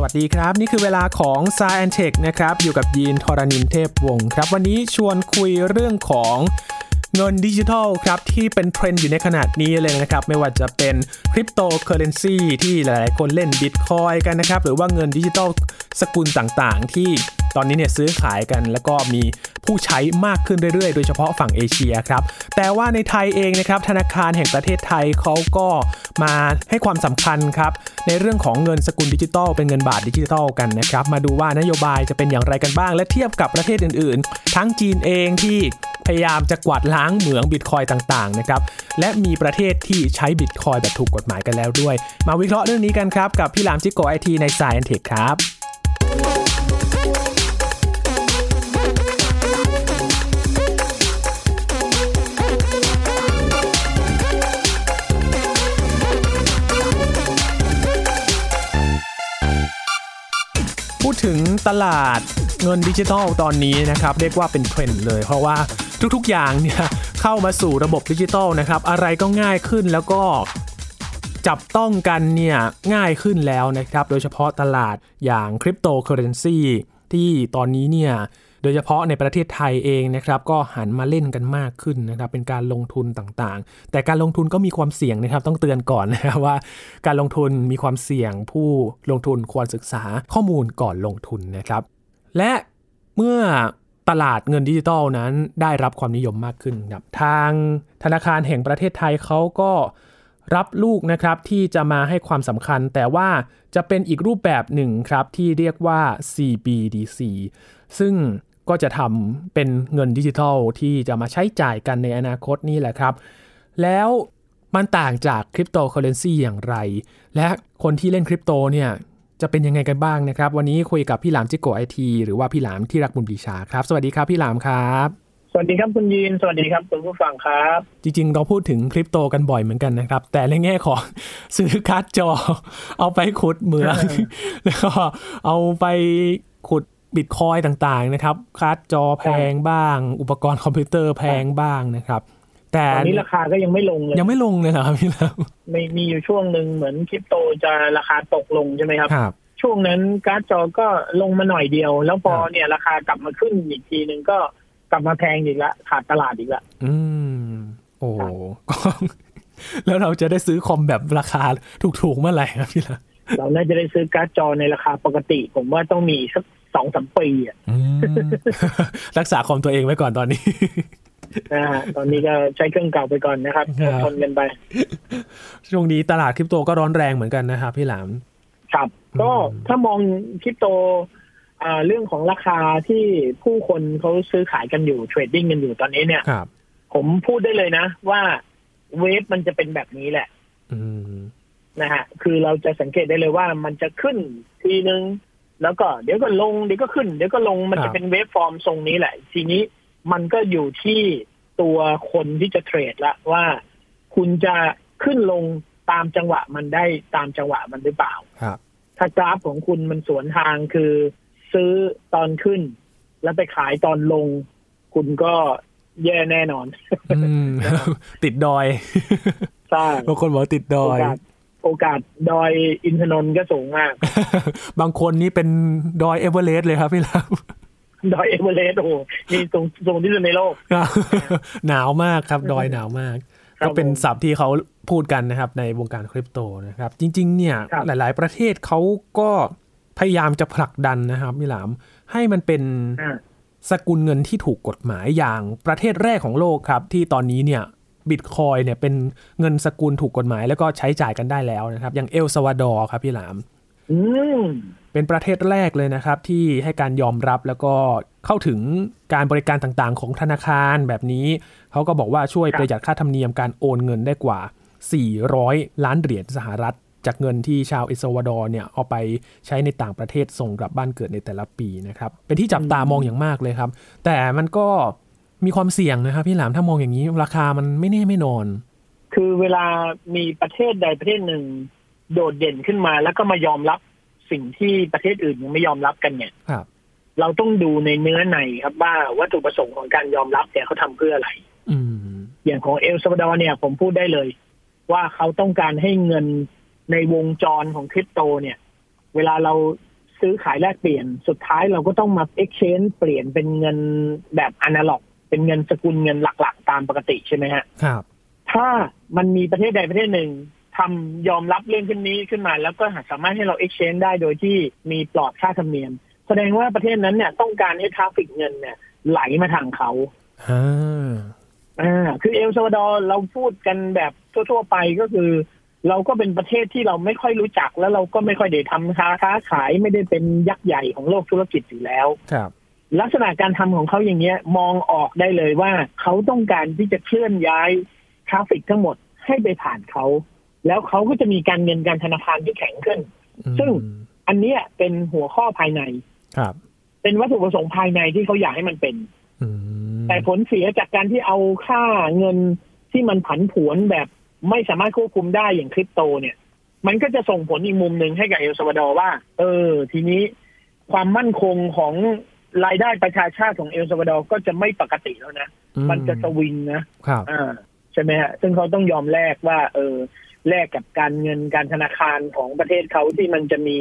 สวัสดีครับ นี่คือเวลาของ s ายแอนเทคนะครับ อยู่กับยีนทรณินเทพวงศ์ครับ วันนี้ชวนคุยเรื่องของเงินดิจิทัลครับ ที่เป็นเทรนด์อยู่ในขนาดนี้เลยนะครับ ไม่ว่าจะเป็นคริปโตเคอร์เรนซีที่หลายๆคนเล่นบิตคอยน์กันนะครับ หรือว่าเงินดิจิทัลสกุลต่างๆ ที่ตอนนี้เนี่ยซื้อขายกันแล้วก็มีผู้ใช้มากขึ้นเรื่อยๆ โดยเฉพาะฝั่งเอเชียครับ แต่ว่าในไทยเองนะครับธนาคารแห่งประเทศไทยเขาก็มาให้ความสำคัญครับในเรื่องของเงินสกุลดิจิทัลเป็นเงินบาทดิจิทัลกันนะครับ มาดูว่านโยบายจะเป็นอย่างไรกันบ้าง และเทียบกับประเทศอื่นๆ ทั้งจีนเองที่พยายามจะกวาดล้างเหมืองบิตคอยต่างๆนะครับและมีประเทศที่ใช้บิตคอยแบบถูกกฎหมายกันแล้วด้วย มาวิเคราะห์เรื่องนี้กันครับ กับพี่หลามจิโกไอทีในสายแอนเทคครับ ตลาดเงินดิจิทัลตอนนี้นะครับเรียกว่าเป็นเทรนด์เลย เพราะว่าทุกๆอย่างเนี่ยเข้ามาสู่ระบบดิจิทัลนะครับอะไรก็ง่ายขึ้นแล้วก็จับต้องกันเนี่ยง่ายขึ้นแล้วนะครับ โดยเฉพาะตลาดอย่างคริปโตเคอร์เรนซีที่ตอนนี้เนี่ย โดยเฉพาะในประเทศไทยเองนะครับก็หันมาเล่นกันมากขึ้นนะครับเป็นการลงทุนต่างๆ แต่การลงทุนก็มีความเสี่ยงนะครับต้องเตือนก่อนนะครับว่า การลงทุนมีความเสี่ยงผู้ลงทุนควรศึกษาข้อมูลก่อนลงทุนนะครับ และเมื่อตลาดเงินดิจิทัลนั้นได้รับความนิยมมากขึ้นครับทางธนาคารแห่งประเทศไทยเขาก็รับลูกนะครับที่จะมาให้ความสำคัญ แต่ว่าจะเป็นอีกรูปแบบหนึ่งครับที่เรียกว่า CBDC ซึ่ง ก็จะทำเป็นเงินดิจิทัลที่จะมาใช้จ่ายกันในอนาคตนี่แหละครับ แล้วมันต่างจากคริปโตเคอร์เรนซีอย่างไร และคนที่เล่นคริปโตเนี่ยจะเป็นยังไงกันบ้างนะครับ วันนี้คุยกับพี่หลามจิ๊กโก๋ไอทีหรือว่าพี่หลามที่รักบุญปรีชาครับ สวัสดีครับพี่หลามครับ สวัสดีครับคุณยีน สวัสดีครับคุณผู้ฟังครับ จริงๆ เราพูดถึงคริปโตกันบ่อยเหมือนกันนะครับ แต่ในแง่ของซื้อการ์ดจอ เอาไปขุดเหมืองแล้วก็เอาไปขุด บิตคอยน์ต่างๆนะครับการ์ดจอแพงบ้าง อุปกรณ์คอมพิวเตอร์แพงบ้างนะครับ แต่ตอนนี้ราคาก็ยังไม่ลงเลย ยังไม่ลงเลยเหรอครับพี่หลามไม่มีอยู่ช่วงหนึ่งเหมือนคริปโตจะราคาตกลงใช่ไหมครับครับ ช่วงนั้นการ์ดจอก็ลงมาหน่อยเดียว แล้วพอครับเนี่ยราคากลับมาขึ้นอีกทีหนึ่งก็กลับมาแพงอีกละขาดตลาดอีกละอืม โอ้ก็แล้วเราจะได้ซื้อคอมแบบราคาถูกๆเมื่อไหร่ครับพี่หลามเราน่าจะได้ซื้อการ์ดจอในราคาปกติ ผมว่าต้องมีสัก สองสามปีอะอืมรักษาคอมตัวเองไว้ก่อนตอนนี้นะฮะตอนนี้ก็ใช้เครื่องเก่าไปก่อนนะครับครับทนกันไป ช่วงนี้ตลาดคริปโตก็ร้อนแรงเหมือนกันนะครับพี่หลาม ครับ ก็อืมถ้ามองคริปโตอ่าเรื่องของราคาที่ผู้คนเขาซื้อขายกันอยู่เทรดดิ้งกันอยู่ตอนนี้เนี่ยครับผมพูดได้เลยนะ ว่าเวฟมันจะเป็นแบบนี้แหละอืมนะฮะคือเราจะสังเกตได้เลยว่ามันจะขึ้นทีนึง แล้วก็เดี๋ยวก็ลงเดี๋ยวก็ขึ้น เดี๋ยวก็ลงมันครัจะบเป็นเวฟฟอร์มทรงนี้แหละ ทีนี้มันก็อยู่ที่ตัวคนที่จะเทรดละว่า คุณจะขึ้นลงตามจังหวะมันได้ตามจังหวะมันหรือเปล่าครับถ้ากราฟของคุณมันสวนทางคือซื้อตอนขึ้น แล้วไปขายตอนลง คุณก็แย่แน่นอนอืมติดดอยใช่บางคนบอกว่าติดดอยโอกาส โอกาสดอยอินทนนท์ก็สูงมาก บางคนนี่เป็นดอยเอเวอเรสต์เลยครับพี่หลามดอยเอเวอเรสต์โอ้โหนี่สูงสูงที่สุดในโลกครับหนาวมากครับ ดอยหนาวมากครับก็เป็นผมศัพท์ที่เขาพูดกันนะครับ ในวงการคริปโตนะครับ จริง ๆ เนี่ยครับหลาย ๆ ประเทศเขาก็พยายามจะผลักดันนะครับพี่หลาม ให้มันเป็นอ่าสกุลเงินที่ถูกกฎหมายอย่างประเทศแรกของโลกครับ ที่ตอนนี้เนี่ย บิตคอยเนี่ยเป็นเงินสกุลถูกกฎหมาย แล้วก็ใช้จ่ายกันได้แล้วนะครับ อย่างเอลซาวาดอร์ครับพี่หลามอืมเป็นประเทศแรกเลยนะครับ ที่ให้การยอมรับแล้วก็เข้าถึงการบริการต่างๆ ของธนาคารแบบนี้ เขาก็บอกว่าช่วยครับประหยัดค่าธรรมเนียมการโอนเงินได้กว่า 400 ล้านเหรียญสหรัฐ จากเงินที่ชาวเอลซาวาดอร์เนี่ยเอาไปใช้ในต่างประเทศส่งกลับบ้านเกิดในแต่ละปีนะครับ เป็นที่จับตามองอย่างมากเลยครับ แต่มันก็ มีความเสี่ยงนะครับพี่หลามถ้ามองอย่างนี้ราคามันไม่แน่ไม่นอน คือเวลามีประเทศใดประเทศหนึ่ง โดดเด่นขึ้นมา แล้วก็มายอมรับสิ่งที่ประเทศอื่นยังไม่ยอมรับกันเนี่ยครับ เราต้องดูในเนื้อในครับว่าวัตถุประสงค์ของการยอมรับเนี่ยเขาทำเพื่ออะไรอืมอย่างของเอลซาวาดอร์เนี่ย ผมพูดได้เลย ว่าเขาต้องการให้เงินในวงจรของคริปโตเนี่ย เวลาเราซื้อขายแลกเปลี่ยนสุดท้ายเราก็ต้องมา exchange เปลี่ยนเป็นเงินแบบอนาล็อก เป็นเงินสกุลเงินหลักๆ ตามปกติใช่ไหมฮะครับ ถ้ามันมีประเทศใดประเทศหนึ่งทำยอมรับเรื่องขึ้นนี้ขึ้นมา แล้วก็สามารถให้เรา exchange ได้โดยที่มีปลอดค่าธรรมเนียม แสดงว่าประเทศนั้นเนี่ยต้องการให้ traffic เงินเนี่ย ไหลมาทางเขาอ่าอ่าคือเอลซาวาดอร์เราพูดกันแบบทั่วๆไปก็คือ เราก็เป็นประเทศที่เราไม่ค่อยรู้จักแล้วเราก็ไม่ค่อยได้ทำค้าค้าขายไม่ได้เป็นยักษ์ใหญ่ของโลกธุรกิจอยู่แล้ว ครับ ลักษณะการทำของเขาอย่างเงี้ย มองออกได้เลยว่าเขาต้องการที่จะเคลื่อนย้ายทราฟฟิกทั้งหมดให้ไปผ่านเขา แล้วเขาก็จะมีการเงินการธนาคารที่แข็งขึ้น ซึ่งอันเนี้ยเป็นหัวข้อภายในครับ เป็นวัตถุประสงค์ภายในที่เขาอยากให้มันเป็นอืมแต่ผลเสียจากการที่เอาค่าเงินที่มันผันผวนแบบไม่สามารถควบคุมได้อย่างคริปโตเนี่ย มันก็จะส่งผลอีกมุมหนึ่งให้กับเอลซาวาดอร์ว่า เออ ทีนี้ความมั่นคงของ รายได้ประชาชาติของเอลซาวาดอร์ก็จะไม่ปกติแล้วนะ มันจะสวิงนะครับอ่าใช่ไหมฮะซึ่งเขาต้องยอมแลกว่า เออแลกกับการเงินการธนาคารของประเทศเขาที่มันจะมี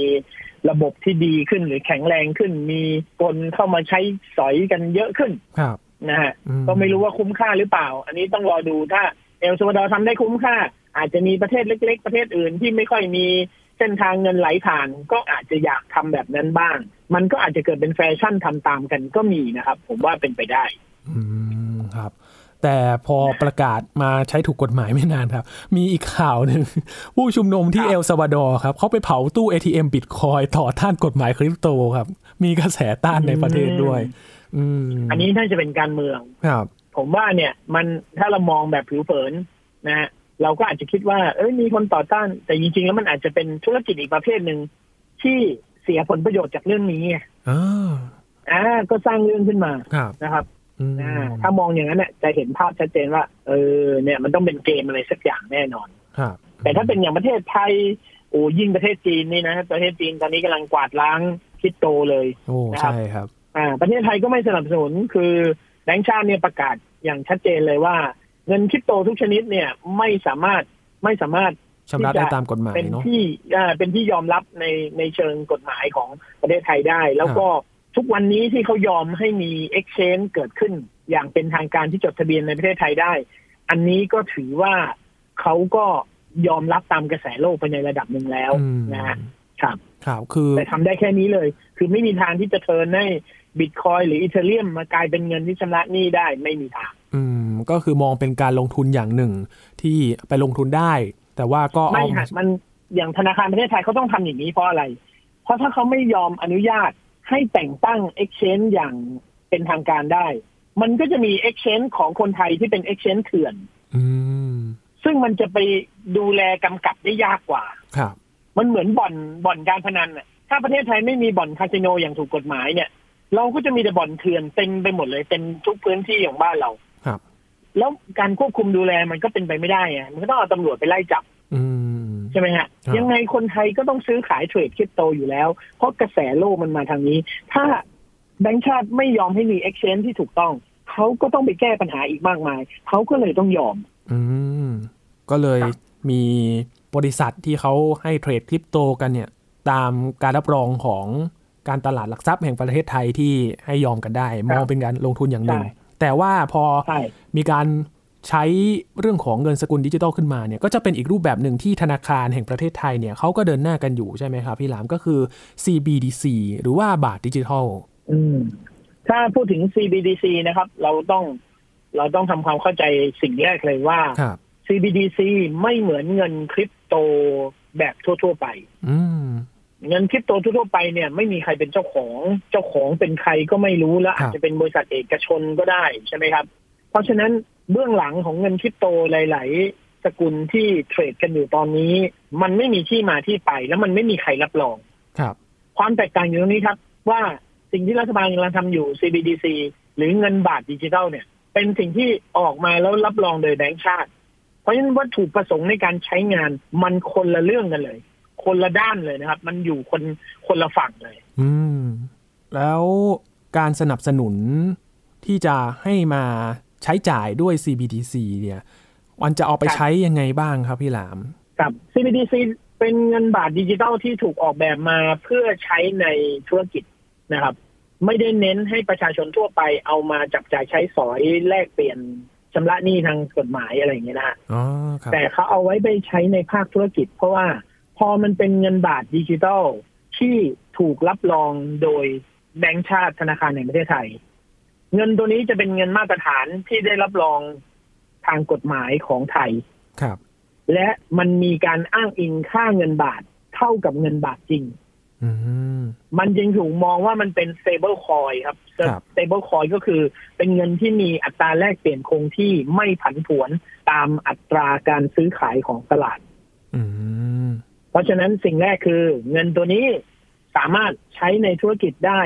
ระบบที่ดีขึ้นหรือแข็งแรงขึ้น มีคนเข้ามาใช้สอยกันเยอะขึ้นครับนะฮะอืก็ไม่รู้ว่าคุ้มค่าหรือเปล่า อันนี้ต้องรอดูถ้าเอลซาวาดอร์ทำได้คุ้มค่า อาจจะมีประเทศเล็ก ๆ ประเทศอื่นที่ไม่ค่อยมี เส้นทางเงินไหลผ่านก็อาจจะอยากทำแบบนั้นบ้าง มันก็อาจจะเกิดเป็นแฟชั่นทำตามกันก็มีนะครับ ผมว่าเป็นไปได้ อืมครับแต่พอประกาศมาใช้ถูกกฎหมายไม่นานครับ มีอีกข่าวหนึ่งผู้ชุมนุมที่ครับเอลซาวาดอร์ครับเขาไปเผาตู้ ATM บิตคอยน์ต่อต้านกฎหมายคริปโตครับ มีกระแสต้านในประเทศด้วยอืมอันนี้น่าจะเป็นการเมืองครับ ผมว่าเนี่ยมันถ้าเรามองแบบผิวเผินนะฮะ เราก็อาจจะคิดว่า เอ้ยมีคนต่อต้าน แต่จริงๆ แล้วมันอาจจะเป็นธุรกิจอีกประเภทหนึ่งที่เสียผลประโยชน์จากเรื่องนี้ไงอ่าอ่าก็สร้างเรื่องขึ้นมาครับนะครับอืมอ่าถ้ามองอย่างนั้นเนี่ยจะเห็นภาพชัดเจนว่า เออ เนี่ย มันต้องเป็นเกมอะไรสักอย่างแน่นอนครับแต่ถ้าเป็นอย่างประเทศไทยโอ้ยิ่งประเทศจีนนี่นะประเทศจีนตอนนี้กำลังกวาดล้างคริปโตเลยโอ้นะครับใช่ครับ อ่า ประเทศไทยก็ไม่สนับสนุนคือแบงก์ชาติเนี่ยประกาศอย่างชัดเจนเลยว่า เงินคริปโตทุกชนิดเนี่ยไม่สามารถไม่สามารถชำระได้ตามกฎหมายเป็นเนาะที่อ่าเป็นที่ยอมรับในในเชิงกฎหมายของประเทศไทยได้ แล้วก็ทุกวันนี้ที่เขายอมให้มี exchange เกิดขึ้นอย่างเป็นทางการที่จดทะเบียนในประเทศไทยได้ อันนี้ก็ถือว่าเขาก็ยอมรับตามกระแสโลกไปในระดับหนึ่งแล้วอืมนะฮะครับครับคือแต่ทำได้แค่นี้เลย คือไม่มีทางที่จะเทิร์นให้บิตคอยหรืออีเทเรียมมากลายเป็นเงินที่ชำระหนี้ได้ไม่มีทาง อืมก็คือมองเป็นการลงทุนอย่างหนึ่ง ที่ไปลงทุนได้ แต่ว่าก็ไม่เอาฮะมันอย่างธนาคารประเทศไทยเขาต้องทำอย่างนี้เพราะอะไร เพราะถ้าเขาไม่ยอมอนุญาตให้แต่งตั้ง exchange อย่างเป็นทางการได้ มันก็จะมี exchange ของคนไทยที่เป็น exchange เถื่อนอืมซึ่งมันจะไปดูแลกำกับได้ยากกว่า ครับ มันเหมือนบ่อนบ่อนการพนันน่ะถ้าประเทศไทยไม่มีบ่อนคาสิโนอย่างถูกกฎหมายเนี่ย เราก็จะมีแต่บ่อนเถื่อนเต็มไปหมดเลยเต็มทุกพื้นที่ของบ้านเราครับ แล้วการควบคุมดูแลมันก็เป็นไปไม่ได้ไงมันก็ต้องเอาตำรวจไปไล่จับอืมใช่ไหมฮะครับยังไงคนไทยก็ต้องซื้อขายเทรดคริปโตอยู่แล้ว เพราะกระแสโลกมันมาทางนี้ ถ้าแบงก์ชาติไม่ยอมให้มี exchange ที่ถูกต้อง เขาก็ต้องไปแก้ปัญหาอีกมากมาย เขาก็เลยต้องยอม อืม ก็เลยครับมีบริษัทที่เขาให้เทรดคริปโตกันเนี่ย ตามการรับรองของการตลาดหลักทรัพย์แห่งประเทศไทยที่ให้ยอมกันได้ มองเป็นการลงทุนอย่างหนึ่งใช่ แต่ว่าพอใช่มีการใช้เรื่องของเงินสกุลดิจิทัลขึ้นมาเนี่ยก็จะเป็นอีกรูปแบบหนึ่งที่ธนาคารแห่งประเทศไทยเนี่ยเขาก็เดินหน้ากันอยู่ใช่ไหมครับพี่หลามก็คือ CBDC หรือว่าบาทดิจิทัลอืมถ้าพูดถึง CBDC นะครับ เราต้องเราต้องทำความเข้าใจสิ่งแรกเลยว่าครับ CBDC ไม่เหมือนเงินคริปโตแบบทั่ว ๆ ไปอืม เงินคริปโตทั่วๆไปเนี่ยไม่มีใครเป็นเจ้าของเจ้าของเป็นใครก็ไม่รู้และครับอาจจะเป็นบริษัทเอกชนก็ได้ใช่ไหมครับ เพราะฉะนั้นเบื้องหลังของเงินคริปโตหลาย ๆ สกุลที่เทรดกันอยู่ตอนนี้ มันไม่มีที่มาที่ไป แล้วมันไม่มีใครรับรองครับ ความแตกต่างอยู่ตรงนี้ครับ ว่าสิ่งที่รัฐบาลกำลังทำอยู่ CBDC หรือเงินบาทดิจิทัลเนี่ย เป็นสิ่งที่ออกมาแล้วรับรองโดยแบงก์ชาติ เพราะฉะนั้นวัตถุประสงค์ในการใช้งานมันคนละเรื่องกันเลย คนละด้านเลยนะครับ มันอยู่คนคนละฝั่งเลย อืม แล้วการสนับสนุนที่จะให้มาใช้จ่ายด้วย CBDC เนี่ยมันจะเอาไปครับใช้ยังไงบ้างครับพี่หลามกับ CBDC เป็นเงินบาทดิจิทัลที่ถูกออกแบบมาเพื่อใช้ในธุรกิจนะครับ ไม่ได้เน้นให้ประชาชนทั่วไปเอามาจับจ่ายใช้สอยแลกเปลี่ยนชำระหนี้ทางกฎหมายอะไรอย่างเงี้ยนะฮะอ๋อครับแต่เขาเอาไว้ไปใช้ในภาคธุรกิจ เพราะว่า พอมันเป็นเงินบาทดิจิทัลที่ถูกรับรองโดยแบงก์ชาติธนาคารแห่งประเทศไทย เงินตัวนี้จะเป็นเงินมาตรฐานที่ได้รับรองทางกฎหมายของไทยครับ และมันมีการอ้างอิงค่าเงินบาทเท่ากับเงินบาทจริงอืมมันจึงถูกมองว่ามันเป็น stable coin ครับครับ stable coin ก็คือเป็นเงินที่มีอัตราแลกเปลี่ยนคงที่ไม่ผันผวนตามอัตราการซื้อขายของตลาด อืมเพ ราะฉะนั้นสิ่งแรกคือ เงินตัวนี้สามารถใช้ในธุรกิจได้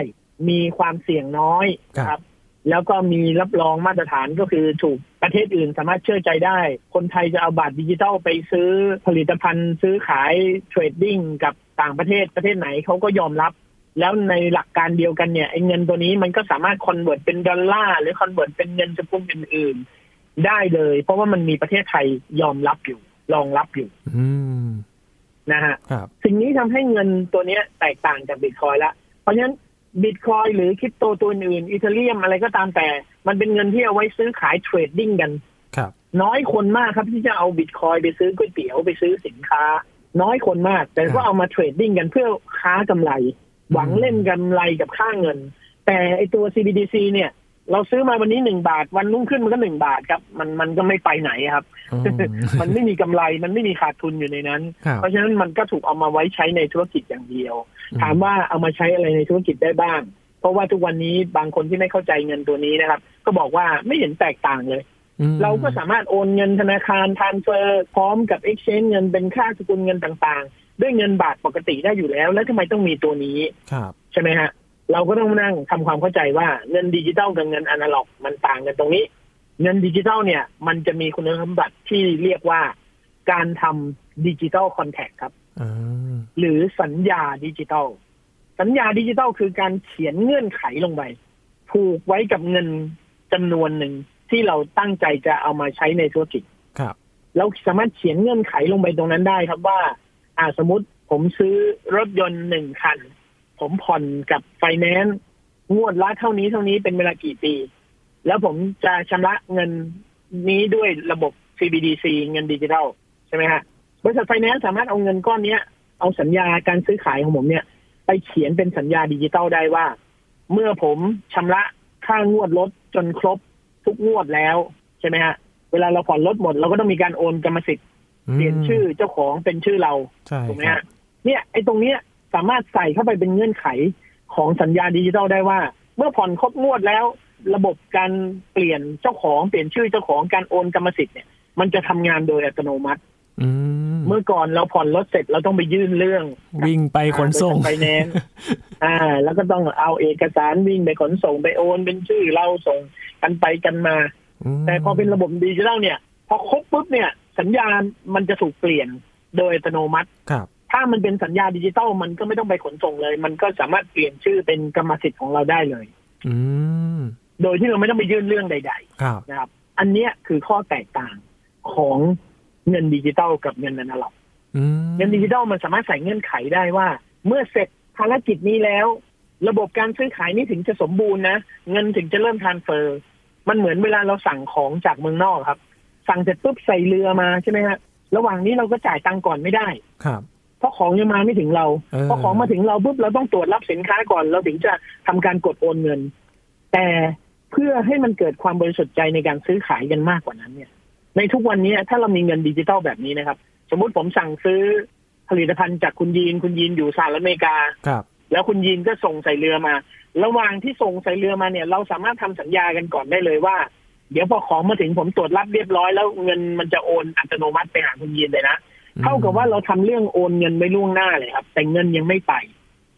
มีความเสี่ยงน้อยครับ แล้วก็มีรับรองมาตรฐานก็คือถูกประเทศอื่นสามารถเชื่อใจได้ คนไทยจะเอาบาทดิจิทัลไปซื้อผลิตภัณฑ์ซื้อขาย trading กับต่างประเทศประเทศไหนเขาก็ยอมรับ แล้วในหลักการเดียวกันเนี่ยไอ้เงินตัวนี้มันก็สามารถ convert เป็นดอลลาร์หรือ convert เป็นเงินสกุลอื่นๆได้เลย เพราะว่ามันมีประเทศไทยยอมรับอยู่รองรับอยู่อืม นะฮะครับสิ่งนี้ทำให้เงินตัวเนี้ยแตกต่างจากบิตคอยน์ละเพราะฉะนั้นบิตคอยน์หรือคริปโตตัวอื่นอีเธอเรียมอะไรก็ตามแต่ มันเป็นเงินที่เอาไว้ซื้อขาย trading กันครับน้อยคนมากครับที่จะเอาบิตคอยน์ไปซื้อก๋วยเตี๋ยวไปซื้อสินค้า น้อยคนมาก แต่ครับก็เอามา trading กันเพื่อค้ากำไร หวังเล่นกำไรกับค่าเงิน แต่ไอ้ตัว CBDC เนี่ย เราซื้อมาวันนี้หนึ่งบาท วันรุ่งขึ้นมันก็หนึ่งบาทครับ มันมันก็ไม่ไปไหนครับอืมมันไม่มีกำไรมันไม่มีขาดทุนอยู่ในนั้นครับเพราะฉะนั้นมันก็ถูกเอามาไว้ใช้ในธุรกิจอย่างเดียว ถามว่าเอามาใช้อะไรในธุรกิจได้บ้าง เพราะว่าทุกวันนี้บางคนที่ไม่เข้าใจเงินตัวนี้นะครับ ก็บอกว่าไม่เห็นแตกต่างเลยอืมเราก็สามารถโอนเงินธนาคารทานเฟอร์พร้อมกับ exchange เงินเป็นค่าสกุลเงินต่างๆ ด้วยเงินบาทปกติได้อยู่แล้ว แล้วทำไมต้องมีตัวนี้ครับใช่ไหมฮะ เราก็ต้องมานั่งทำความเข้าใจว่าเงินดิจิทัลกับเงินอนาล็อก มันต่างกันตรงนี้ เงินดิจิทัลเนี่ย มันจะมีคุณสมบัติที่เรียกว่าการทำดิจิทัลคอนแทคครับอ่าหรือสัญญาดิจิทัลสัญญาดิจิทัลคือการเขียนเงื่อนไขลงไปผูกไว้กับเงินจำนวนหนึ่งที่เราตั้งใจจะเอามาใช้ในธุรกิจครับ เราสามารถเขียนเงื่อนไขลงไปตรงนั้นได้ครับว่า อ่าสมมติผมซื้อรถยนต์หนึ่งคัน ผมผ่อนกับไฟแนนซ์งวดละเท่านี้เท่านี้เป็นเวลากี่ปี แล้วผมจะชำระเงินนี้ด้วยระบบ CBDC เงินดิจิทัลใช่ไหมฮะบริษัทไฟแนนซ์สามารถเอาเงินก้อนเนี้ย เอาสัญญาการซื้อขายของผมเนี่ย ไปเขียนเป็นสัญญาดิจิทัลได้ว่า เมื่อผมชำระค่างวดรถจนครบทุกงวดแล้วใช่ไหมฮะเวลาเราผ่อนรถหมดเราก็ต้องมีการโอนกรรมสิทธิ์เปลี่ยนชื่อเจ้าของเป็นชื่อเราใช่ถูกไหมครัฮะบเนี่ยไอ้ตรงเนี้ย สามารถใส่เข้าไปเป็นเงื่อนไขของสัญญาดิจิทัลได้ว่า เมื่อผ่อนครบงวดแล้ว ระบบการเปลี่ยนเจ้าของเปลี่ยนชื่อเจ้าของการโอนกรรมสิทธิ์เนี่ย มันจะทำงานโดยอัตโนมัติอืมเมื่อก่อนเราผ่อนรถเสร็จเราต้องไปยื่นเรื่อง วิ่งไปขนส่งไฟแนนซ์อ่า แล้วก็ต้องเอาเอกสารวิ่งไปขนส่งไปโอน เป็นชื่อเราส่งกันไปกันมามแต่พอเป็นระบบดิจิทัลเนี่ย พอครบปุ๊บเนี่ย สัญญาณมันจะถูกเปลี่ยนโดยอัตโนมัติครับ ถ้ามันเป็นสัญญาดิจิทัลมันก็ไม่ต้องไปขนส่งเลย มันก็สามารถเปลี่ยนชื่อเป็นกรรมสิทธิ์ของเราได้เลย อืมโดยที่เราไม่ต้องไปยื่นเรื่องใดครับๆนะครับ อันเนี้ยคือข้อแตกต่างของเงินดิจิทัลกับเงินอนาล็อกอืมเงินดิจิทัลมันสามารถใส่เงื่อนไขได้ว่า เมื่อเสร็จภารกิจนี้แล้ว ระบบการซื้อขายนี้ถึงจะสมบูรณ์นะ เงินถึงจะเริ่มทรานเฟอร์ มันเหมือนเวลาเราสั่งของจากเมืองนอกครับ สั่งเสร็จปุ๊บใส่เรือมาใช่ไหมฮะ ระหว่างนี้เราก็จ่ายตังค์ก่อนไม่ได้ ครับ เพราะของยังมาไม่ถึงเราเออพอของมาถึงเราปุ๊บเราต้องตรวจรับสินค้าก่อนเราถึงจะทำการกดโอนเงิน แต่เพื่อให้มันเกิดความบริสุทธิ์ใจในการซื้อขายกันมากกว่านั้นเนี่ย ในทุกวันนี้ถ้าเรามีเงินดิจิทัลแบบนี้นะครับ สมมุติผมสั่งซื้อผลิตภัณฑ์จากคุณยีนคุณยีนอยู่สหรัฐอเมริกาครับ แล้วคุณยีนก็ส่งใส่เรือมา ระหว่างที่ส่งใส่เรือมาเนี่ย เราสามารถทำสัญญากันก่อนได้เลยว่า เดี๋ยวพอของมาถึงผมตรวจรับเรียบร้อยแล้วเงินมันจะโอนอัตโนมัติไปหาคุณยีนเลยนะ เท่ากับว่าเราทำเรื่องโอนเงินไว้ล่วงหน้าเลยครับ แต่เงินยังไม่ไป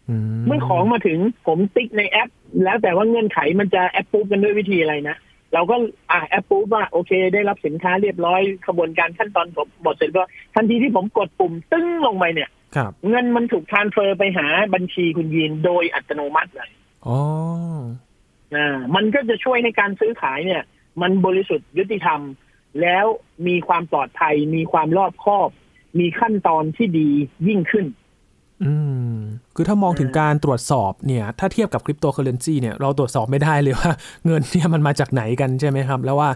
อืมเมื่อของมาถึงผมติ๊กในแอป แล้วแต่ว่าเงื่อนไขมันจะแอปปุ๊บกันด้วยวิธีอะไรนะเราก็อ่าแอปปุ๊บว่าโอเค ได้รับสินค้าเรียบร้อยขบวนการขั้นตอนผมหมดเสร็จแล้วทันทีที่ผมกดปุ่มตึ้งลงไปเนี่ยครับเงินมันถูก transfer ไปหาบัญชีคุณยีนโดยอัตโนมัติเลยอ๋ออ่ามันก็จะช่วยให้การซื้อขายเนี่ย มันบริสุทธิ์ยุติธรรม แล้วมีความปลอดภัยมีความรอบคอบ มีขั้นตอนที่ดียิ่งขึ้น อืม คือถ้ามองถึงการตรวจสอบเนี่ย ถ้าเทียบกับคริปโตเคอร์เรนซีเนี่ย เราตรวจสอบไม่ได้เลยว่า เงินเนี่ยมันมาจากไหนกันใช่ไหมครับ แล้วว่า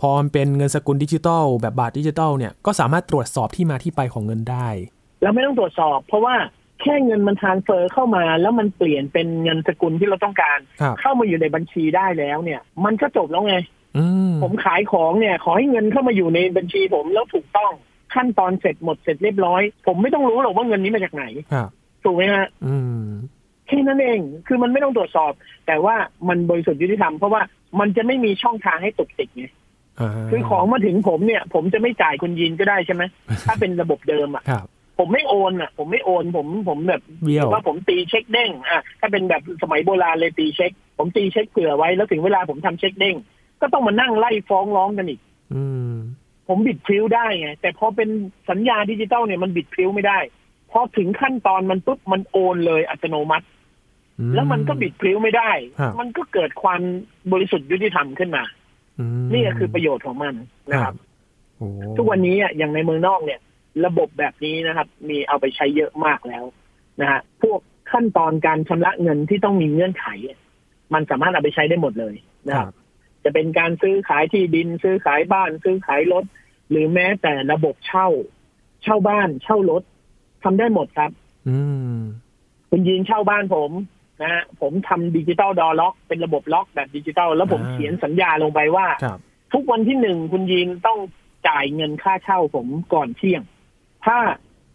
พอมันเป็นเงินสกุลดิจิตอลแบบบาทดิจิตอลเนี่ย ก็สามารถตรวจสอบที่มาที่ไปของเงินได้ แล้วไม่ต้องตรวจสอบ เพราะว่าแค่เงินมัน transfer เข้ามา แล้วมันเปลี่ยนเป็นเงินสกุลที่เราต้องการครับเข้ามาอยู่ในบัญชีได้แล้วเนี่ย มันก็จบแล้วไงอืมผมขายของเนี่ย ขอให้เงินเข้ามาอยู่ในบัญชีผมแล้วถูกต้อง ขั้นตอนเสร็จหมดเสร็จเรียบร้อย ผมไม่ต้องรู้หรอกว่าเงินนี้มาจากไหนครับถูกไหมฮะอืมแค่นั้นเองคือมันไม่ต้องตรวจสอบ แต่ว่ามันบริสุทธิ์ยุติธรรมเพราะว่ามันจะไม่มีช่องทางให้ตุกติกไงอ่าคือของมาถึงผมเนี่ย ผมจะไม่จ่ายคุณยีนก็ได้ใช่ไหมถ้าเป็นระบบเดิมอะครับผมไม่โอนอะ ผมไม่โอนผมผมแบบเบี้ยวว่าผมตีเช็คเด้งอะถ้าเป็นแบบสมัยโบราณเลยตีเช็ค ผมตีเช็คเผื่อไว้แล้วถึงเวลาผมทำเช็คเด้งก็ต้องมานั่งไล่ฟ้องร้องกันอีกอืม ผมบิดพลิ้วได้ไงแต่พอเป็นสัญญาดิจิตอลเนี่ยมันบิดพลิ้วไม่ได้พอถึงขั้นตอนมันปุ๊บมันโอนเลยอัตโนมัติอืแล้วมันก็บิดพริ้วไม่ได้ครับมันก็เกิดความบริสุทธิ์ยุติธรรมขึ้นมาอืมนี่ก็คือประโยชน์ของมันนะครับโอ้ทุกวันนี้อะอย่างในเมืองนอกเนี่ย ระบบแบบนี้นะครับ มีเอาไปใช้เยอะมากแล้วนะฮะพวกขั้นตอนการชำระเงินที่ต้องมีเงื่อนไข มันสามารถเอาไปใช้ได้หมดเลยนะคครัรับบ จะเป็นการซื้อขายที่ดิน ซื้อขายบ้าน ซื้อขายรถ หรือแม้แต่ระบบเช่า เช่าบ้าน เช่ารถทำได้หมดครับ อืมคุณยีนเช่าบ้านผมนะฮะผมทำ digital door lock เป็นระบบล็อกแบบดิจิตอลแล้วผมอ่าเขียนสัญญาลงไปว่าครับทุกวันที่หนึ่งคุณยีนต้องจ่ายเงินค่าเช่าผมก่อนเที่ยง ถ้า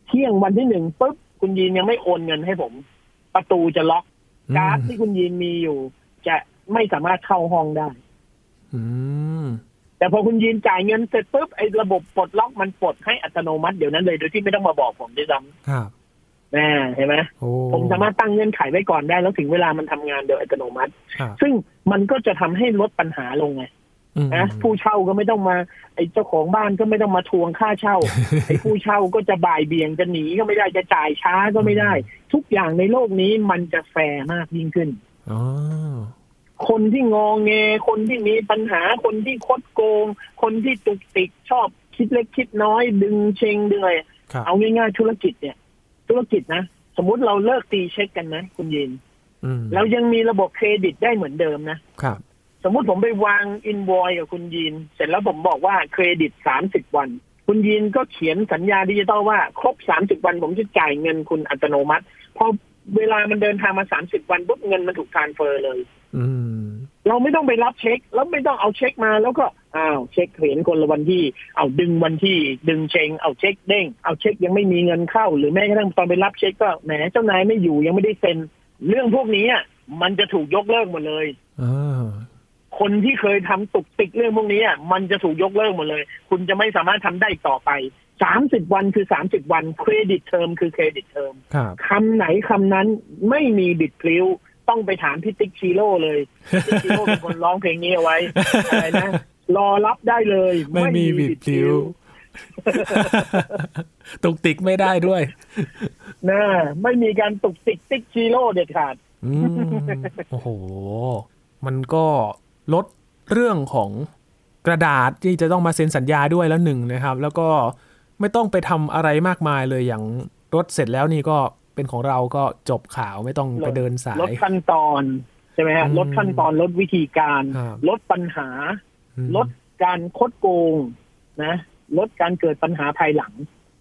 เที่ยงวันที่หนึ่งปุ๊บคุณยีนยังไม่โอนเงินให้ผม ประตูจะล็อก การ์ดที่คุณยีนมีอยู่ จะไม่สามารถเข้าห้องได้อืม แต่พอคุณยีนจ่ายเงินเสร็จปุ๊บไอ้ระบบปลดล็อกมันปลดให้อัตโนมัติเดี๋ยวนั้นเลยโดยที่ไม่ต้องมาบอกผมด้วยซ้ครับำนะเห็นไหมโอ้ผมสามารถตั้งเงื่อนไขไว้ก่อนได้ แล้วถึงเวลามันทำงานโดยอัตโนมัติครับซึ่งมันก็จะทำให้ลดปัญหาลงไงอืมนะผู้เช่าก็ไม่ต้องมา ไอ้เจ้าของบ้านก็ไม่ต้องมาทวงค่าเช่าไอ้ผู้เช่าก็จะบ่ายเบี่ยงจะหนีก็ไม่ได้จะจ่ายช้าก็ไม่ได้ ทุกอย่างในโลกนี้มันจะแฟร์มากยิ่งขึ้นอ๋อ คนที่งอแง คนที่มีปัญหา คนที่คดโกง คนที่ตุกติกชอบคิดเล็กคิดน้อย ดึงเชงดึงอะไรครับเอาง่ายๆธุรกิจเนี่ย ธุรกิจนะ สมมุติเราเลิกตีเช็คกันนะ คุณยีนอืมเรายังมีระบบเครดิตได้เหมือนเดิมนะครับ สมมุติผมไปวางอินวอยกับคุณยีน เสร็จแล้วผมบอกว่าเครดิตสามสิบวัน คุณยีนก็เขียนสัญญาดิจิตอลว่า ครบสามสิบวันผมจะจ่ายเงินคุณอัตโนมัติพอเวลามันเดินทางมาสามสิบวันปุ๊บเงินมันถูกทรานสเฟอร์เลยอืม เราไม่ต้องไปรับเช็ค แล้วไม่ต้องเอาเช็คมา แล้วก็อ้าวเช็คเห็นคนละวันที่ เอาดึงวันที่ ดึงเชงเอาเช็คเด้งเอาเช็คยังไม่มีเงินเข้า หรือแม้กระทั่งตอนไปรับเช็คก็แหมเจ้านายไม่อยู่ยังไม่ได้เซ็น เรื่องพวกนี้อะมันจะถูกยกเลิกหมดเลยอ่าคนที่เคยทำตุกติกเรื่องพวกนี้อะมันจะถูกยกเลิกหมดเลย คุณจะไม่สามารถทำได้อีกต่อไปสามสิบวันคือสามสิบวัน credit term คือ credit term ครับคำไหนคำนั้นไม่มีบิดพลิ้ว ต้องไปถามพี่ติ๊กชิโร่เลยติ๊กชิโร่เป็นคนร้องเพลงนี้เอาไว้อะไรนะรอรับได้เลย ไม่มีบิดพลิ้วตุกติกไม่ได้ด้วยนะไม่มีการตุกติกติ๊กชิโร่เด็ดขาดอืมโอ้โห มันก็ลดเรื่องของกระดาษที่จะต้องมาเซ็นสัญญาด้วยแล้วหนึ่งนะครับ แล้วก็ไม่ต้องไปทำอะไรมากมายเลยอย่างรถเสร็จแล้วนี่ก็ เป็นของเราก็จบข่าวไม่ต้องไปเดินสาลดยขั้นตอนใช่ไหมฮะอืมลดขั้นตอนลดวิธีการครับลดปัญหาอืมลดการคดโกงนะ ลดการเกิดปัญหาภายหลัง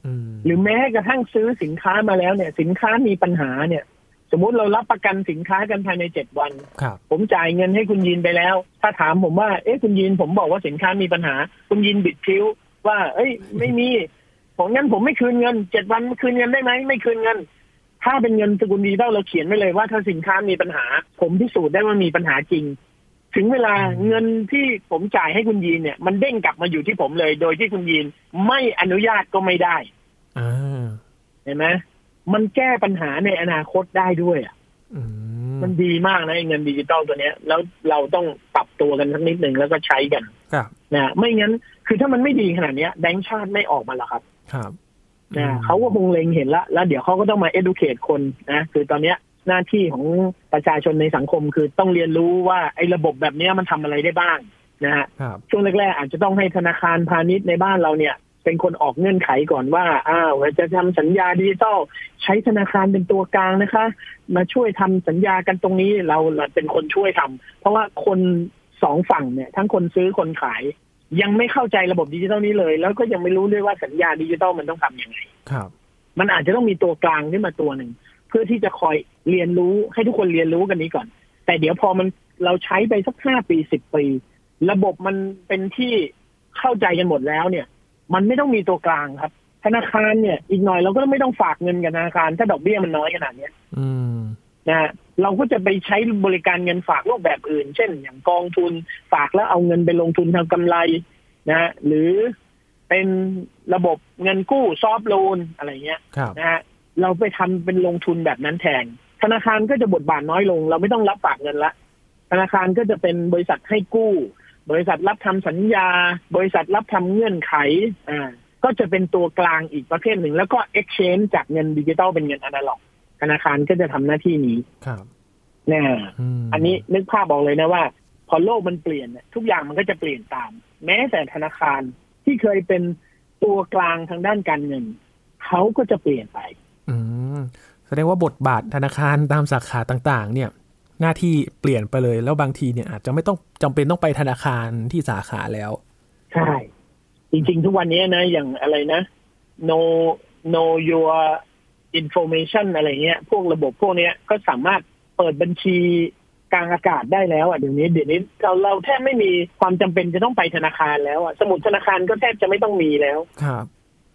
อืมหรือแม้กระทั่งซื้อสินค้ามาแล้วเนี่ย สินค้ามีปัญหาเนี่ย สมมุติเรารับประกันสินค้ากันภายในเจ็ดวันครับผมจ่ายเงินให้คุณยินไปแล้ว ถ้าถามผมว่า เอ๊ะคุณยินผมบอกว่าสินค้ามีปัญหา คุณยินบิดคิ้วว่า เอ้ย ไม่มีผมงั้นผมไม่คืนเงินเจ็ดวันคืนเงินได้ไหมไม่คืนเงิน ถ้าเป็นเงินสกุลดิจิตอลเราเขียนไว้เลยว่าถ้าสินค้ามีปัญหา ผมพิสูจน์ได้ว่ามีปัญหาจริง ถึงเวลาเงินที่ผมจ่ายให้คุณยีนเนี่ย มันเด้งกลับมาอยู่ที่ผมเลย โดยที่คุณยีนไม่อนุญาตก็ไม่ได้อ่าเห็นไหมมันแก้ปัญหาในอนาคตได้ด้วยอะอืมมันดีมากนะไอ้เงินดิจิตอลตัวเนี้ย แล้วเราต้องปรับตัวกันสักนิดหนึ่งแล้วก็ใช้กันครับนะไม่งั้น คือถ้ามันไม่ดีขนาดเนี้ยแบงก์ชาติไม่ออกมาหรอกครับ ครับ นะเขาก็คงเล็งเห็นละแล้วเดี๋ยวเขาก็ต้องมา educate คนนะคือตอนเนี้ยหน้าที่ของประชาชนในสังคมคือต้องเรียนรู้ว่าไอ้ระบบแบบเนี้ยมันทำอะไรได้บ้างนะฮะครับช่วงแรกๆอาจจะต้องให้ธนาคารพาณิชย์ในบ้านเราเนี่ย เป็นคนออกเงื่อนไขก่อนว่าอ้าวจะทำสัญญาดิจิตอลใช้ธนาคารเป็นตัวกลางนะคะ มาช่วยทำสัญญากันตรงนี้เราเป็นคนช่วยทำเพราะว่าคนสองฝั่งเนี่ย ทั้งคนซื้อคนขาย ยังไม่เข้าใจระบบดิจิตอลนี้เลย แล้วก็ยังไม่รู้ด้วยว่าสัญญาดิจิตอลมันต้องทำยังไงครับ มันอาจจะต้องมีตัวกลางขึ้นมาตัวหนึ่ง เพื่อที่จะคอยเรียนรู้ให้ทุกคนเรียนรู้กันนี้ก่อน แต่เดี๋ยวพอมันเราใช้ไปสักห้าปีสิบปี ระบบมันเป็นที่เข้าใจกันหมดแล้วเนี่ย มันไม่ต้องมีตัวกลางครับ ธนาคารเนี่ย อีกหน่อยเราก็ไม่ต้องฝากเงินกับธนาคาร ถ้าดอกเบี้ยมันน้อยขนาดเนี้ย อืม นะฮะเราก็จะไปใช้บริการเงินฝากรูปแบบอื่น เช่น อย่างกองทุนฝากแล้วเอาเงินไปลงทุนทางกำไรนะฮะหรือเป็นระบบเงินกู้ซอฟต์โลนอะไรเงี้ยครับนะฮะเราไปทำเป็นลงทุนแบบนั้นแทน ธนาคารก็จะบทบาทน้อยลง เราไม่ต้องรับฝากเงินละ ธนาคารก็จะเป็นบริษัทให้กู้ บริษัทรับทำสัญญา บริษัทรับทำเงื่อนไขอ่าก็จะเป็นตัวกลางอีกประเภทหนึ่ง แล้วก็ exchange จากเงินดิจิตอลเป็นเงินอนาล็อก ธนาคารก็จะทำหน้าที่นี้ครับนะมอันนี้นึกภาพบอกเลยนะว่า พอโลกมันเปลี่ยนเนี่ยทุกอย่างมันก็จะเปลี่ยนตาม แม้แต่ธนาคารที่เคยเป็นตัวกลางทางด้านการเงินเขาก็จะเปลี่ยนไป อืมแสดงว่าบทบาทธนาคารตามสาขาต่างๆ เนี่ย หน้าที่เปลี่ยนไปเลย แล้วบางทีเนี่ยอาจจะไม่ต้องจำเป็นต้องไปธนาคารที่สาขาแล้ว ใช่ จริง ๆ ทุกวันนี้นะ อย่างอะไรนะ no no your information อะไรเงี้ย พวกระบบพวกเนี้ยก็สามารถเปิดบัญชีกลางอากาศได้แล้วอะเดี๋ยวนี้เดี๋ยวนี้เราเราแทบไม่มีความจำเป็นจะต้องไปธนาคารแล้วอะสมุดธนาคารก็แทบจะไม่ต้องมีแล้วครับ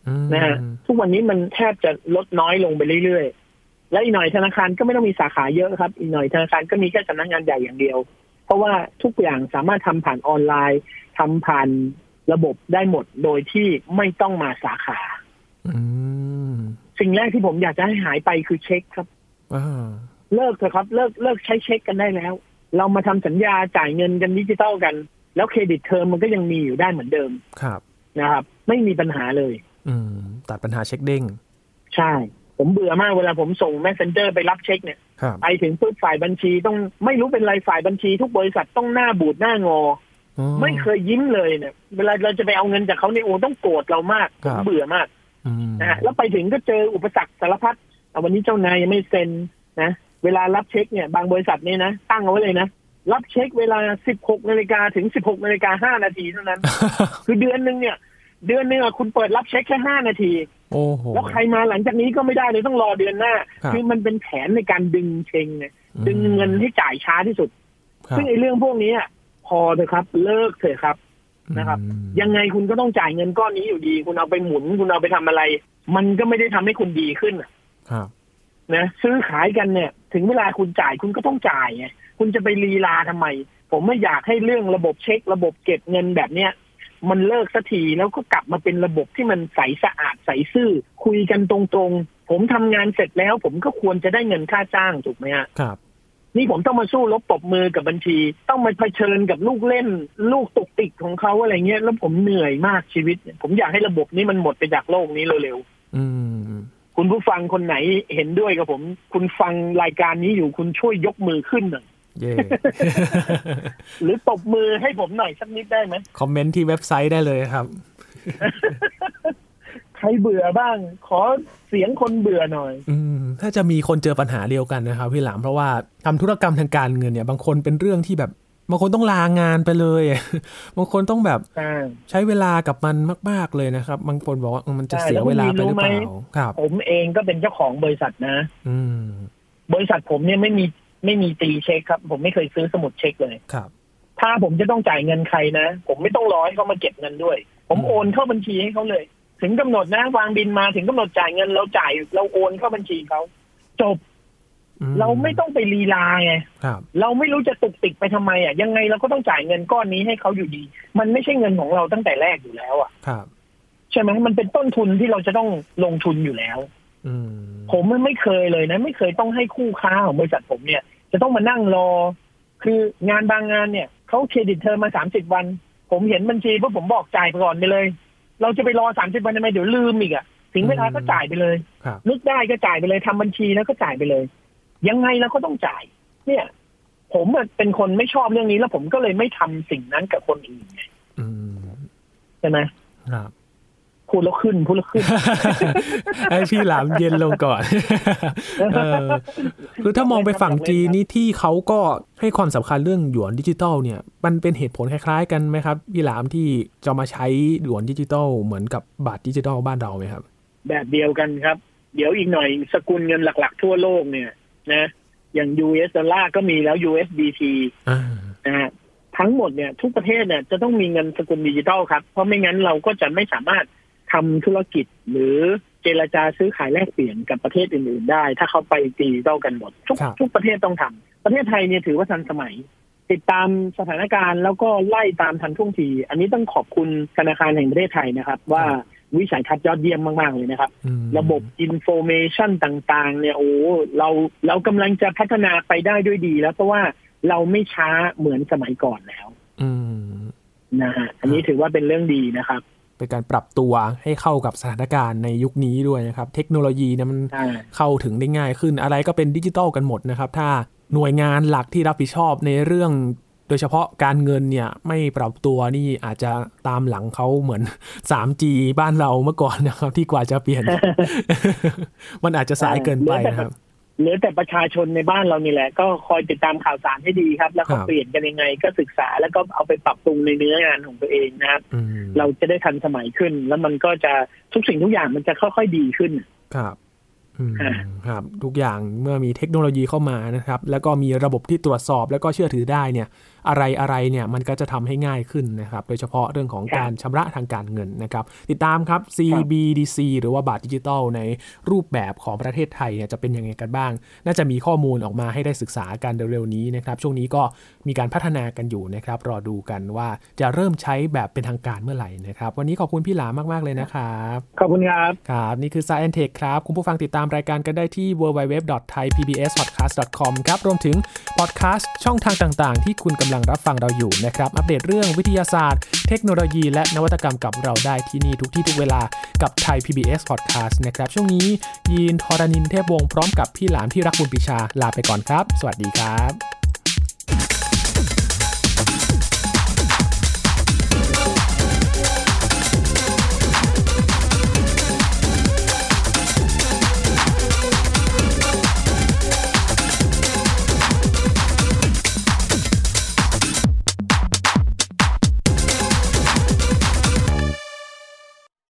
อืมนะฮะทุกวันนี้มันแทบจะลดน้อยลงไปเรื่อยๆ และอีกหน่อยธนาคารก็ไม่ต้องมีสาขาเยอะครับ อีกหน่อยธนาคารก็มีแค่สำนักงานใหญ่อย่างเดียว เพราะว่าทุกอย่างสามารถทำผ่านออนไลน์ทำผ่านระบบได้หมดโดยที่ไม่ต้องมาสาขา อืม สิ่งแรกที่ผมอยากจะให้หายไปคือเช็คครับอ่าเลิกเถอะครับ เลิกเลิกใช้เช็คกันได้แล้ว เรามาทำสัญญาจ่ายเงินกันดิจิตอลกัน แล้ว credit term มันก็ยังมีอยู่ได้เหมือนเดิมครับนะครับ ไม่มีปัญหาเลย อืมตัดปัญหาเช็คเด้งใช่ ผมเบื่อมากเวลาผมส่ง messenger ไปรับเช็คเนี่ยครับไปถึงปุ๊บฝ่ายบัญชีต้องไม่รู้เป็นไรฝ่ายบัญชี ทุกบริษัทต้องหน้าบูดหน้างออ๋อไม่เคยยิ้มเลยเนี่ย เวลาเราจะไปเอาเงินจากเขาเนี่ยโอ้ต้องโกรธเรามากครับผมเบื่อมากอืม นะฮะแล้วไปถึงก็เจออุปสรรคสารพัดอะวันนี้เจ้านายยังไม่เซ็นนะ เวลารับเช็คเนี่ยบางบริษัทเนี่ยนะตั้งเอาไว้เลยนะรับเช็คเวลา 16นาฬิกาถึง 16นาฬิกา5นาทีเท่านั้น คือเดือนหนึ่งเนี่ย เดือนหนึ่งอะคุณเปิดรับเช็คแค่ 5 นาทีโอ้โหแล้วใครมาหลังจากนี้ก็ไม่ได้เลยต้องรอเดือนหน้าครับคือมันเป็นแผนในการดึงเชงไงดึงเงินให้จ่ายช้าที่สุดครับซึ่งไอ้เรื่องพวกนี้อะพอเถอะครับ เลิกเถอะครับ นะครับอืมยังไงคุณก็ต้องจ่ายเงินก้อนนี้อยู่ดี คุณเอาไปหมุน คุณเอาไปทำอะไร มันก็ไม่ได้ทำให้คุณดีขึ้นอะครับนะซื้อขายกันเนี่ย ถึงเวลาคุณจ่ายคุณก็ต้องจ่ายไงคุณจะไปลีลาทำไม ผมไม่อยากให้เรื่องระบบเช็ค ระบบเก็บเงินแบบเนี้ยมันเลิกสักทีแล้วก็กลับมาเป็นระบบที่มันใสสะอาดใสซื่อ คุยกันตรงๆ ผมทำงานเสร็จแล้ว ผมก็ควรจะได้เงินค่าจ้างถูกไหมฮะครับ นี่ผมต้องมาสู้รบปรบมือกับบัญชี ต้องมาเผชิญกับลูกเล่น ลูกตุกติกของเขาอะไรเงี้ยแล้วผมเหนื่อยมากชีวิตเนี่ยผมอยากให้ระบบนี้มันหมดไปจากโลกนี้เร็วอืมๆคุณผู้ฟังคนไหนเห็นด้วยกับผม คุณฟังรายการนี้อยู่คุณช่วยยกมือขึ้นหน่อยเย่หรือตบมือให้ผมหน่อยสักนิดได้ไหมคอมเมนต์ที่เว็บไซต์ได้เลยครับ ใครเบื่อบ้าง ขอเสียงคนเบื่อหน่อย อืมถ้าจะมีคนเจอปัญหาเดียวกันนะครับพี่หลามเพราะว่าทำธุรกรรมทางการเงินเนี่ย บางคนเป็นเรื่องที่แบบบางคนต้องลางานไปเลย บางคนต้องแบบอ่าใช้เวลากับมันมาก ๆเลยนะครับ บางคนบอกว่าเออมันจะใช่เสียเวลาไปหรือเปล่าแล้วคุณมีรู้ไหมครับ ผมเองก็เป็นเจ้าของบริษัทนะ อืม บริษัทผมเนี่ยไม่มีไม่มีตีเช็คครับ ผมไม่เคยซื้อสมุดเช็คเลยครับ ถ้าผมจะต้องจ่ายเงินใครนะ ผมไม่ต้องรอให้เขามาเก็บเงินด้วย ผมอืมโอนเข้าบัญชีให้เขาเลย ถึงกำหนดนะ วางบินมาถึงกำหนดจ่ายเงินเราจ่ายเราโอนเข้าบัญชีเขาจบอืเราไม่ต้องไปลีลาไงครับเราไม่รู้จะตุกติกไปทำไมอะยังไงเราก็ต้องจ่ายเงินก้อนนี้ให้เขาอยู่ดี มันไม่ใช่เงินของเราตั้งแต่แรกอยู่แล้วอะครับใช่ไหมมันเป็นต้นทุนที่เราจะต้องลงทุนอยู่แล้วอืมผมมันไม่เคยเลยนะ ไม่เคยต้องให้คู่ค้าของบริษัทผมเนี่ย จะต้องมานั่งรอ คืองานบางงานเนี่ยเขา credit term มาสามสิบวัน ผมเห็นบัญชีเพราะผมบอกจ่ายไปก่อนไปเลย เราจะไปรอสามสิบวันทำไมเดี๋ยวลืมอีกอะถึงเวลาก็จ่ายไปเลยครับนึกได้ก็จ่ายไปเลยทำบัญชีแล้วก็จ่ายไปเลย ยังไงเราก็ต้องจ่าย เนี่ย ผมอะเป็นคนไม่ชอบเรื่องนี้แล้วผมก็เลยไม่ทำสิ่งนั้นกับคนอื่นไงอืมใช่ไหมครับ พูดแล้วขึ้นพูดแล้วขึ้น ให้พี่หลามเย็นลงก่อนเออคือถ้ามองไปฝั่งจีนนี่ที่เขาก็ให้ความสำคัญเรื่องหยวนดิจิตอลเนี่ย มันเป็นเหตุผลคล้ายๆ กันไหมครับ พี่หลามที่จะมาใช้หยวนดิจิตอลเหมือนกับบาทดิจิตอลบ้านเราไหมครับ แบบเดียวกันครับ เดี๋ยวอีกหน่อยสกุลเงินหลักๆ ทั่วโลกเนี่ยนะอย่าง US ดอลลาร์ก็มีแล้ว USDT อ่านะฮะทั้งหมดเนี่ยทุกประเทศเนี่ยจะต้องมีเงินสกุลดิจิทัลครับ เพราะไม่งั้นเราก็จะไม่สามารถ ทำธุรกิจหรือเจรจาซื้อขายแลกเปลี่ยนกับประเทศอื่นๆได้ ถ้าเขาไปดิจิทัลกันหมด ทุกครับทุกประเทศต้องทำประเทศไทยเนี่ยถือว่าทันสมัย ติดตามสถานการณ์แล้วก็ไล่ตามทันท่วงที อันนี้ต้องขอบคุณธนาคารแห่งประเทศไทยนะครับ ว่าวิสัยทัศน์ยอดเยี่ยมมาก ๆ เลยนะครับอืมระบบ information ต่างๆ เนี่ยโอ้เราเรากำลังจะพัฒนาไปได้ด้วยดีแล้ว เพราะว่าเราไม่ช้าเหมือนสมัยก่อนแล้วอืมนะฮะอันนี้ถือว่าเป็นเรื่องดีนะครับ เป็นการปรับตัวให้เข้ากับสถานการณ์ในยุคนี้ด้วยนะครับ เทคโนโลยีเนี่ยมันใช่เข้าถึงได้ง่ายขึ้น อะไรก็เป็นดิจิตอลกันหมดนะครับ ถ้าหน่วยงานหลักที่รับผิดชอบในเรื่องโดยเฉพาะการเงินเนี่ยไม่ปรับตัวนี่อาจจะตามหลังเขาเหมือน 3G บ้านเราเมื่อก่อนนะครับ ที่กว่าจะเปลี่ยน มันอาจจะสายเกินไปนะครับ เหลือแต่ประชาชนในบ้านเรานี่แหละ ก็คอยติดตามข่าวสารให้ดีครับ แล้วก็ครับเปลี่ยนกันยังไง ก็ศึกษาแล้วก็เอาไปปรับปรุงในเนื้องานของตัวเองนะครับอืมเราจะได้ทันสมัยขึ้น แล้วมันก็จะทุกสิ่งทุกอย่างมันจะค่อยๆดีขึ้นครับอืมอ่าครับทุกอย่างเมื่อมีเทคโนโลยีเข้ามานะครับ แล้วก็มีระบบที่ตรวจสอบแล้วก็เชื่อถือได้เนี่ย อะไรอะไรเนี่ยมันก็จะทำให้ง่ายขึ้นนะครับโดยเฉพาะเรื่องของการชำระทางการเงินนะครับ ติดตามครับ CBDC หรือว่าบาทดิจิตอลในรูปแบบของประเทศไทยเนี่ยจะเป็นยังไงกันบ้าง น่าจะมีข้อมูลออกมาให้ได้ศึกษากันเร็วๆนี้นะครับ ช่วงนี้ก็มีการพัฒนากันอยู่นะครับ รอดูกันว่าจะเริ่มใช้แบบเป็นทางการเมื่อไหร่นะครับ วันนี้ขอบคุณพี่หลามากๆเลยนะครับขอบคุณครับครับนี่คือ Science Tech ครับ คุณผู้ฟังติดตามรายการกันได้ที่ www.thaipbspodcast.com ครับรวมถึงพอดแคสต์ช่องทางต่าง ๆ ที่คุณกำำลังรับฟังเราอยู่นะครับ อัปเดตเรื่องวิทยาศาสตร์ เทคโนโลยีและนวัตกรรมกับเราได้ที่นี่ทุกที่ทุกเวลากับไทย PBS Podcast นะครับ ช่วงนี้ยีนทอรานินเทพวงศ์พร้อมกับพี่หลามที่รักบุญปิชาลาไปก่อนครับ สวัสดีครับ